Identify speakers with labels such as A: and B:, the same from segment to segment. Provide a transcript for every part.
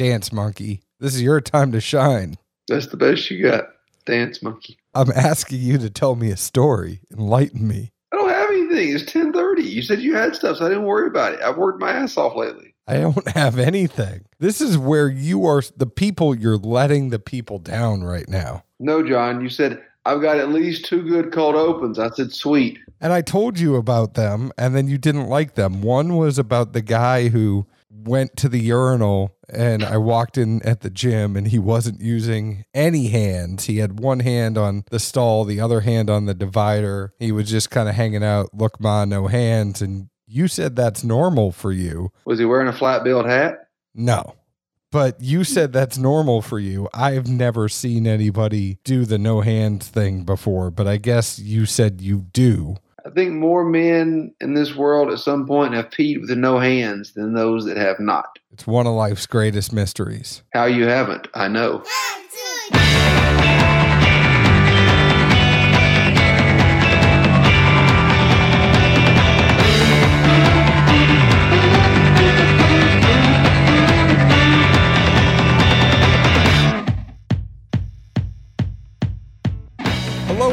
A: Dance Monkey. This is your time to shine.
B: That's the best you got. Dance monkey.
A: I'm asking you to tell me a story. Enlighten me.
B: I don't have anything. It's ten thirty. You said you had stuff, so I didn't worry about it. I've worked my ass off lately.
A: I don't have anything. This is where you are the people, you're letting the people down right now.
B: No, John. You said I've got at least two good cold opens. I said sweet.
A: And I told you about them, and then you didn't like them. One was about the guy who went to the urinal, and I walked in at the gym, and he wasn't using any hands. He had one hand on the stall, the other hand on the divider. He was just kind of hanging out, look, ma, no hands. And you said that's normal for you.
B: Was he wearing a flat billed hat?
A: No. But you said that's normal for you. I've never seen anybody do the no hands thing before, but I guess you said you do.
B: I think more men in this world at some point have peed with no hands than those that have not.
A: It's one of life's greatest mysteries.
B: How you haven't, I know.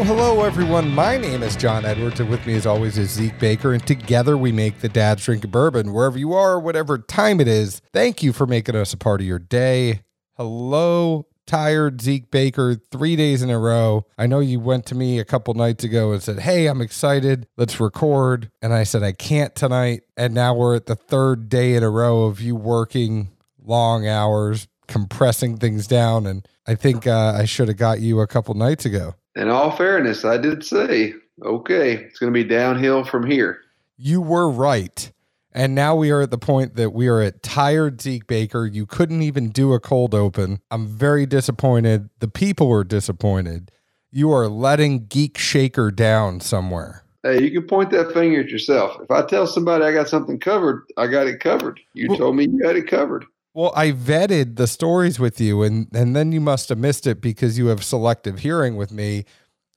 A: Hello, everyone. My name is John Edwards, and with me, as always, is Zeke Baker, and together we make the Dad's Drink Bourbon. Wherever you are, whatever time it is, thank you for making us a part of your day. Hello, tired Zeke Baker, three days in a row. I know you went to me a couple nights ago and said, Hey, I'm excited. Let's record. And I said, I can't tonight. And now we're at the third day in a row of you working long hours, compressing things down. And I think uh, I should have got you a couple nights ago.
B: In all fairness, I did say, okay, it's going to be downhill from here.
A: You were right. And now we are at the point that we are at tired Zeke Baker. You couldn't even do a cold open. I'm very disappointed. The people are disappointed. You are letting Geek Shaker down somewhere.
B: Hey, you can point that finger at yourself. If I tell somebody I got something covered, I got it covered. You
A: Well-
B: told me you had it covered.
A: Well, I vetted the stories with you, and and then you must have missed it because you have selective hearing with me.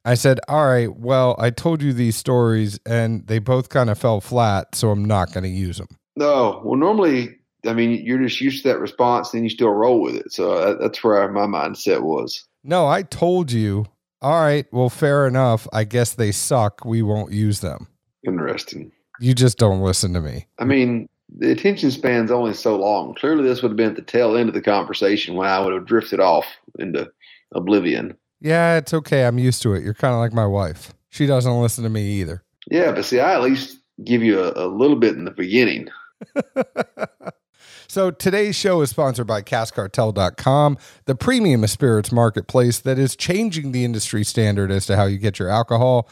A: I said, "All right, well, I told you these stories, and they both kind of fell flat, so I'm not going to use them."
B: No, well, normally, I mean, you're just used to that response, then you still roll with it. So that, that's where my mindset was.
A: No, I told you. All right, well, fair enough. I guess they suck. We won't use them.
B: Interesting.
A: You just don't listen to me.
B: I mean, the attention span's only so long. Clearly, this would have been at the tail end of the conversation when I would have drifted off into oblivion.
A: Yeah, it's okay. I'm used to it. You're kind of like my wife. She doesn't listen to me either.
B: Yeah, but see, I at least give you a, a little bit in the beginning.
A: So today's show is sponsored by CaskCartel.com, the premium spirits marketplace that is changing the industry standard as to how you get your alcohol.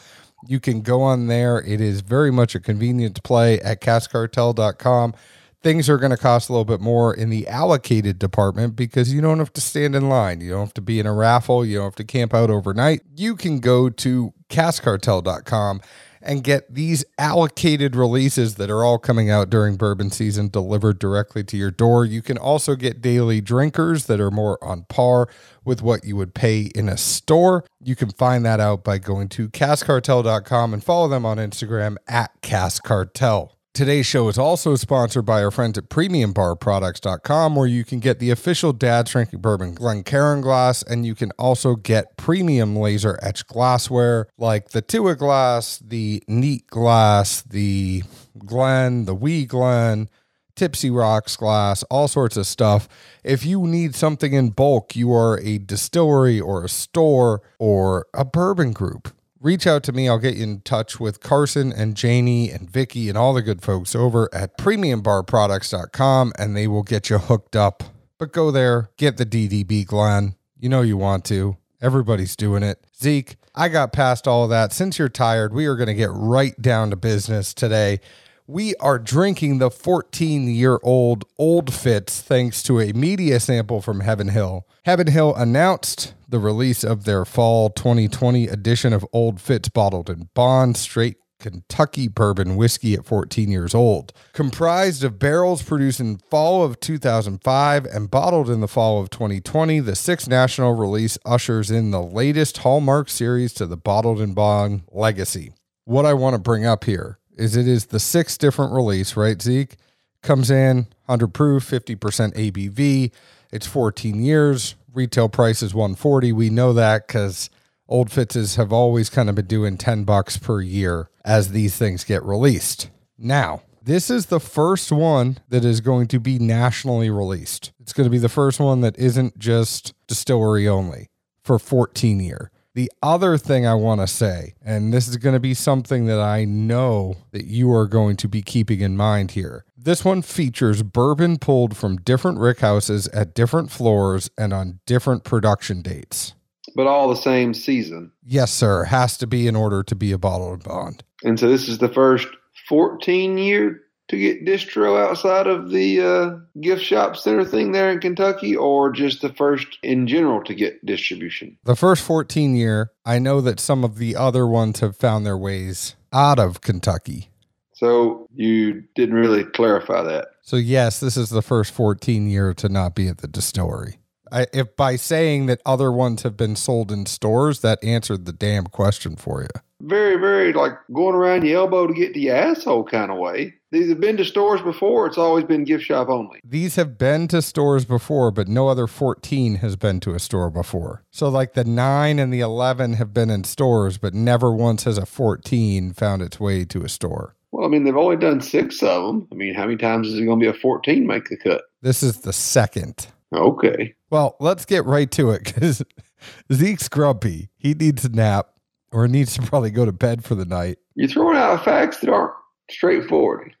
A: You can go on there. It is very much a convenient play at CaskCartel.com. Things are going to cost a little bit more in the allocated department because you don't have to stand in line. You don't have to be in a raffle. You don't have to camp out overnight. You can go to CaskCartel.com and get these allocated releases that are all coming out during bourbon season delivered directly to your door. You can also get daily drinkers that are more on par with what you would pay in a store. You can find that out by going to caskcartel.com and follow them on Instagram at caskcartel. Today's show is also sponsored by our friends at premiumbarproducts.com where you can get the official Dad's Drinking Bourbon Glencairn glass and you can also get premium laser etched glassware like the Tua glass, the Neat glass, the Glen, the Wee Glen, Tipsy Rocks glass, all sorts of stuff. If you need something in bulk, you are a distillery or a store or a bourbon group reach out to me. I'll get you in touch with Carson and Janie and Vicky and all the good folks over at premiumbarproducts.com and they will get you hooked up. But go there, get the DDB Glen. You know you want to. Everybody's doing it. Zeke, I got past all of that. Since you're tired, we are going to get right down to business today. We are drinking the 14 year old Old Fitz thanks to a media sample from Heaven Hill. Heaven Hill announced the release of their fall 2020 edition of Old Fitz bottled in bond straight Kentucky bourbon whiskey at 14 years old. Comprised of barrels produced in fall of 2005 and bottled in the fall of 2020, the sixth national release ushers in the latest Hallmark series to the bottled in bond legacy. What I want to bring up here is it is the sixth different release, right, Zeke? Comes in 100 proof, 50% ABV. It's 14 years. Retail price is 140. We know that because Old Fitzes have always kind of been doing 10 bucks per year as these things get released. Now, this is the first one that is going to be nationally released. It's going to be the first one that isn't just distillery only for 14 year. The other thing I want to say, and this is going to be something that I know that you are going to be keeping in mind here. This one features bourbon pulled from different rick houses at different floors and on different production dates.
B: But all the same season.
A: Yes, sir. Has to be in order to be a bottle and bond.
B: And so this is the first 14 year to get distro outside of the uh, gift shop center thing there in Kentucky, or just the first in general to get distribution?
A: The first 14 year, I know that some of the other ones have found their ways out of Kentucky.
B: So you didn't really clarify that.
A: So, yes, this is the first 14 year to not be at the distillery. I, if by saying that other ones have been sold in stores, that answered the damn question for you.
B: Very, very like going around your elbow to get to your asshole kind of way. These have been to stores before. It's always been gift shop only.
A: These have been to stores before, but no other 14 has been to a store before. So, like the 9 and the 11 have been in stores, but never once has a 14 found its way to a store.
B: Well, I mean, they've only done six of them. I mean, how many times is it going to be a 14 make the cut?
A: This is the second.
B: Okay.
A: Well, let's get right to it because Zeke's grumpy. He needs a nap or needs to probably go to bed for the night.
B: You're throwing out facts that aren't straightforward,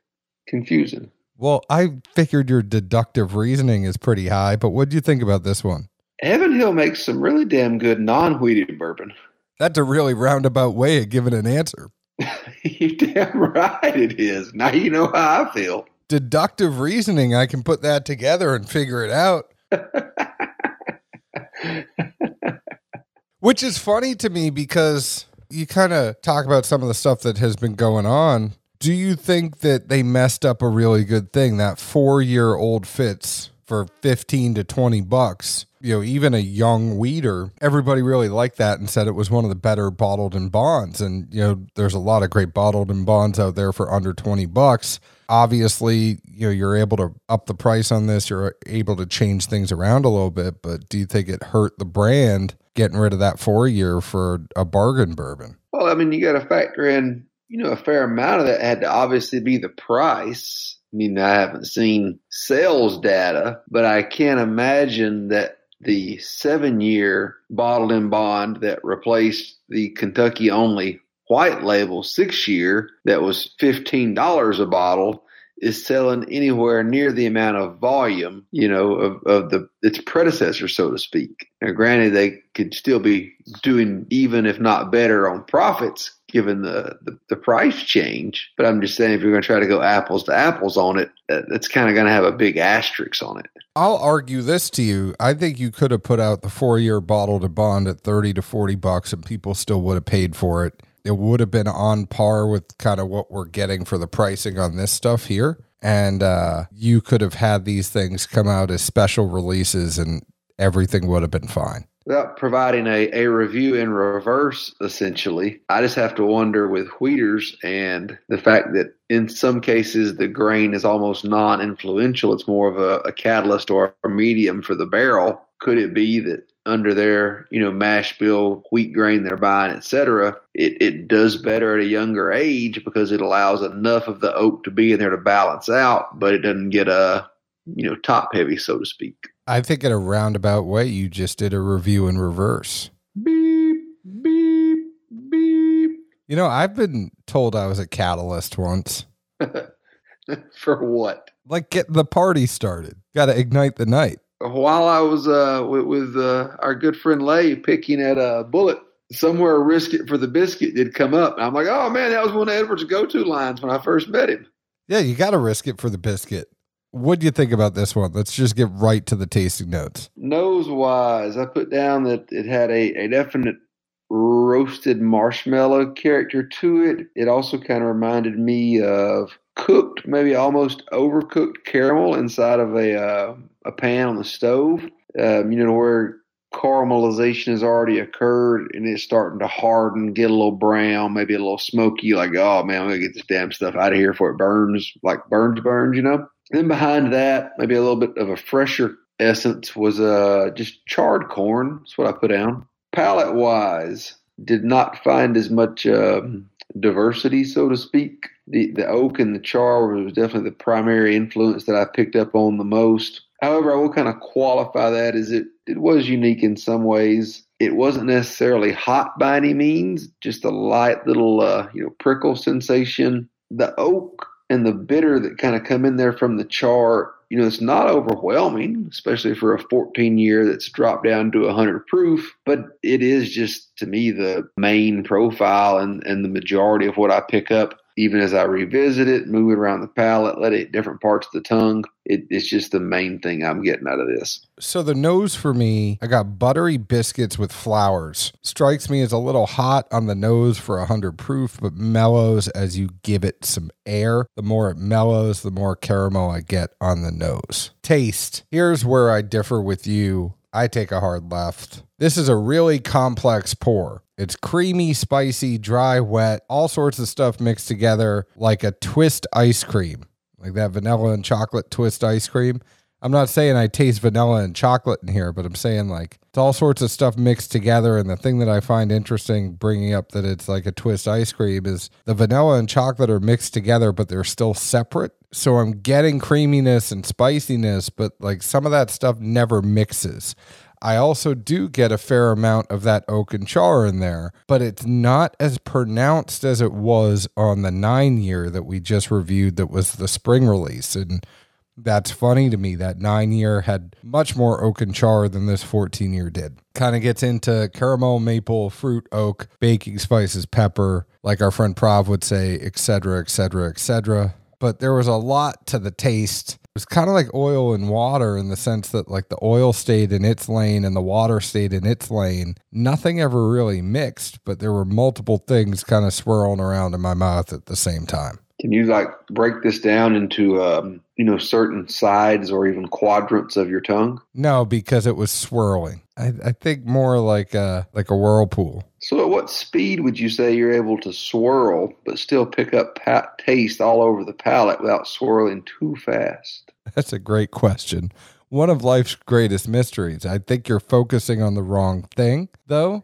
B: confusing.
A: Well, I figured your deductive reasoning is pretty high, but what do you think about this one?
B: Heaven Hill makes some really damn good non wheated bourbon.
A: That's a really roundabout way of giving an answer.
B: you damn right it is. Now you know how I feel.
A: Deductive reasoning, I can put that together and figure it out. Which is funny to me because you kind of talk about some of the stuff that has been going on. Do you think that they messed up a really good thing? That four year old Fitz for 15 to 20 bucks. You know, even a young weeder, everybody really liked that and said it was one of the better bottled and bonds. And, you know, there's a lot of great bottled and bonds out there for under 20 bucks. Obviously, you know, you're able to up the price on this, you're able to change things around a little bit, but do you think it hurt the brand getting rid of that four year for a bargain bourbon?
B: Well, I mean, you got to factor in, you know, a fair amount of that had to obviously be the price. I mean, I haven't seen sales data, but I can't imagine that the seven year bottled in bond that replaced the Kentucky only white label six year that was $15 a bottle is selling anywhere near the amount of volume, you know, of, of the its predecessor, so to speak. Now, granted, they could still be doing even if not better on profits given the, the, the price change. But I'm just saying, if you're going to try to go apples to apples on it, that's kind of going to have a big asterisk on it.
A: I'll argue this to you. I think you could have put out the four year bottle to bond at 30 to 40 bucks and people still would have paid for it it would have been on par with kind of what we're getting for the pricing on this stuff here. And uh, you could have had these things come out as special releases and everything would have been fine.
B: Without providing a, a review in reverse, essentially, I just have to wonder with wheaters and the fact that in some cases the grain is almost non influential, it's more of a, a catalyst or a medium for the barrel. Could it be that under their you know mash bill wheat grain they're buying etc it, it does better at a younger age because it allows enough of the oak to be in there to balance out but it doesn't get a you know top heavy so to speak.
A: I think in a roundabout way you just did a review in reverse.
B: Beep beep beep.
A: You know i've been told i was a catalyst once.
B: For what?
A: Like get the party started. Gotta ignite the night
B: while I was uh, with, with uh, our good friend Lay picking at a bullet, somewhere a risk it for the biscuit did come up. And I'm like, oh man, that was one of Edwards' go to lines when I first met him.
A: Yeah, you got to risk it for the biscuit. What do you think about this one? Let's just get right to the tasting notes.
B: Nose wise, I put down that it had a, a definite roasted marshmallow character to it. It also kind of reminded me of cooked, maybe almost overcooked caramel inside of a uh, a pan on the stove. Um, you know where caramelization has already occurred and it's starting to harden, get a little brown, maybe a little smoky. Like, oh man, I'm gonna get this damn stuff out of here before it burns, like burns, burns. You know. Then behind that, maybe a little bit of a fresher essence was uh, just charred corn. That's what I put down. Palate wise, did not find as much um, diversity, so to speak. The the oak and the char was definitely the primary influence that I picked up on the most. However, I will kind of qualify that as it, it was unique in some ways. It wasn't necessarily hot by any means, just a light little uh, you know prickle sensation. The oak and the bitter that kind of come in there from the char, you know, it's not overwhelming, especially for a 14 year that's dropped down to 100 proof, but it is just to me the main profile and, and the majority of what I pick up even as I revisit it, move it around the palate, let it different parts of the tongue. It, it's just the main thing I'm getting out of this.
A: So the nose for me, I got buttery biscuits with flowers. Strikes me as a little hot on the nose for a 100 proof, but mellows as you give it some air. The more it mellows, the more caramel I get on the nose. Taste. Here's where I differ with you. I take a hard left. This is a really complex pour. It's creamy, spicy, dry, wet, all sorts of stuff mixed together like a twist ice cream, like that vanilla and chocolate twist ice cream. I'm not saying I taste vanilla and chocolate in here, but I'm saying like it's all sorts of stuff mixed together. And the thing that I find interesting bringing up that it's like a twist ice cream is the vanilla and chocolate are mixed together, but they're still separate. So I'm getting creaminess and spiciness, but like some of that stuff never mixes. I also do get a fair amount of that oak and char in there, but it's not as pronounced as it was on the nine year that we just reviewed, that was the spring release. And that's funny to me. That nine year had much more oak and char than this 14 year did. Kind of gets into caramel, maple, fruit, oak, baking spices, pepper, like our friend Prav would say, etc., etc., etc. But there was a lot to the taste was kind of like oil and water in the sense that like the oil stayed in its lane and the water stayed in its lane. Nothing ever really mixed, but there were multiple things kind of swirling around in my mouth at the same time.
B: Can you like break this down into um, you know certain sides or even quadrants of your tongue?
A: No, because it was swirling. I, I think more like a like a whirlpool.
B: So, at what speed would you say you're able to swirl but still pick up taste all over the palate without swirling too fast?
A: That's a great question. One of life's greatest mysteries. I think you're focusing on the wrong thing, though.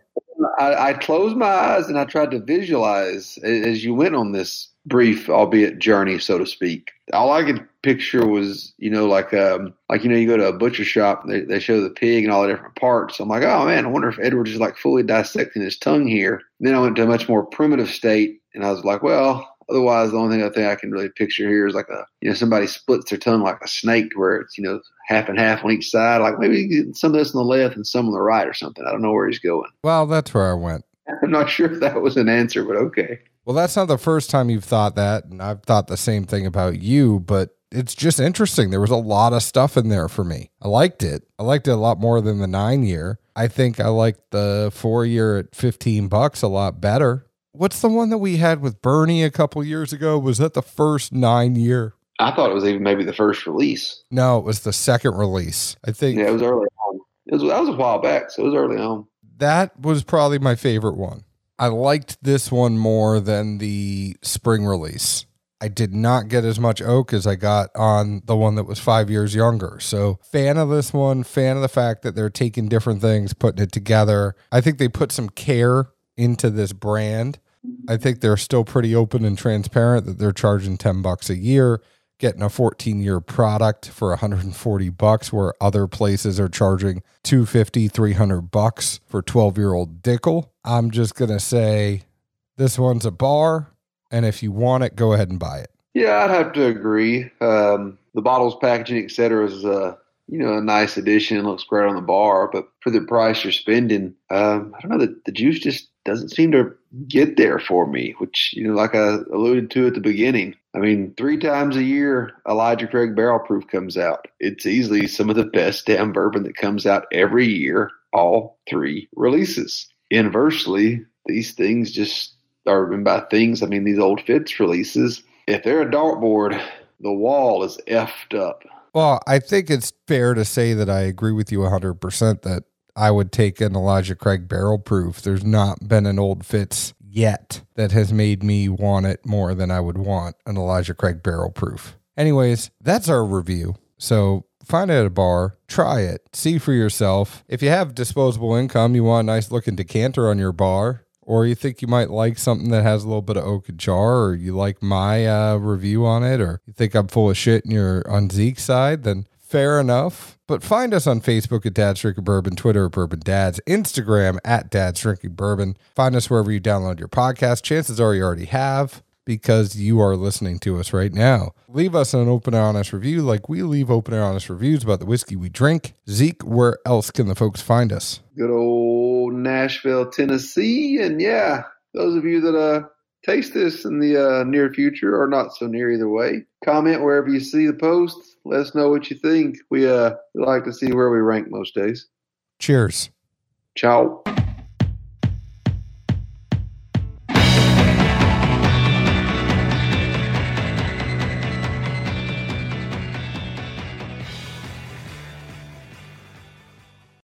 B: I, I closed my eyes and I tried to visualize as you went on this brief, albeit journey, so to speak. All I could picture was, you know, like um, like you know, you go to a butcher shop, they, they show the pig and all the different parts. I'm like, oh man, I wonder if Edward is like fully dissecting his tongue here. And then I went to a much more primitive state, and I was like, well, otherwise, the only thing I think I can really picture here is like a, you know, somebody splits their tongue like a snake, where it's you know half and half on each side. Like maybe some of this on the left and some on the right or something. I don't know where he's going.
A: Well, that's where I went.
B: I'm not sure if that was an answer, but okay.
A: Well, that's not the first time you've thought that, and I've thought the same thing about you, but it's just interesting. There was a lot of stuff in there for me. I liked it. I liked it a lot more than the nine year. I think I liked the four year at 15 bucks a lot better. What's the one that we had with Bernie a couple years ago? Was that the first nine year?
B: I thought it was even maybe the first release.
A: No, it was the second release. I think.
B: Yeah, it was early on. It was, that was a while back, so it was early on.
A: That was probably my favorite one. I liked this one more than the spring release. I did not get as much oak as I got on the one that was five years younger. So, fan of this one, fan of the fact that they're taking different things, putting it together. I think they put some care into this brand. I think they're still pretty open and transparent that they're charging 10 bucks a year, getting a 14 year product for 140 bucks, where other places are charging 250, 300 bucks for 12 year old Dickel. I'm just going to say this one's a bar. And if you want it, go ahead and buy it.
B: Yeah, I'd have to agree. Um, the bottles, packaging, etc., is uh, you know a nice addition. Looks great on the bar, but for the price you're spending, um, I don't know. The, the juice just doesn't seem to get there for me. Which you know, like I alluded to at the beginning. I mean, three times a year, Elijah Craig Barrel Proof comes out. It's easily some of the best damn bourbon that comes out every year. All three releases. Inversely, these things just or by things, I mean these old Fitz releases. If they're a dartboard, the wall is effed up.
A: Well, I think it's fair to say that I agree with you 100% that I would take an Elijah Craig barrel proof. There's not been an old Fitz yet that has made me want it more than I would want an Elijah Craig barrel proof. Anyways, that's our review. So find it at a bar, try it, see for yourself. If you have disposable income, you want a nice looking decanter on your bar, or you think you might like something that has a little bit of oak and char, or you like my uh, review on it, or you think I'm full of shit and you're on Zeke's side, then fair enough. But find us on Facebook at Dad's Drinking Bourbon, Twitter at Bourbon Dads, Instagram at Dad's Drinking Bourbon. Find us wherever you download your podcast. Chances are you already have because you are listening to us right now. Leave us an open and honest review like we leave open and honest reviews about the whiskey we drink. Zeke, where else can the folks find us?
B: Good old Nashville, Tennessee. And yeah, those of you that uh taste this in the uh, near future or not so near either way, comment wherever you see the post. Let us know what you think. We uh we like to see where we rank most days.
A: Cheers.
B: Ciao.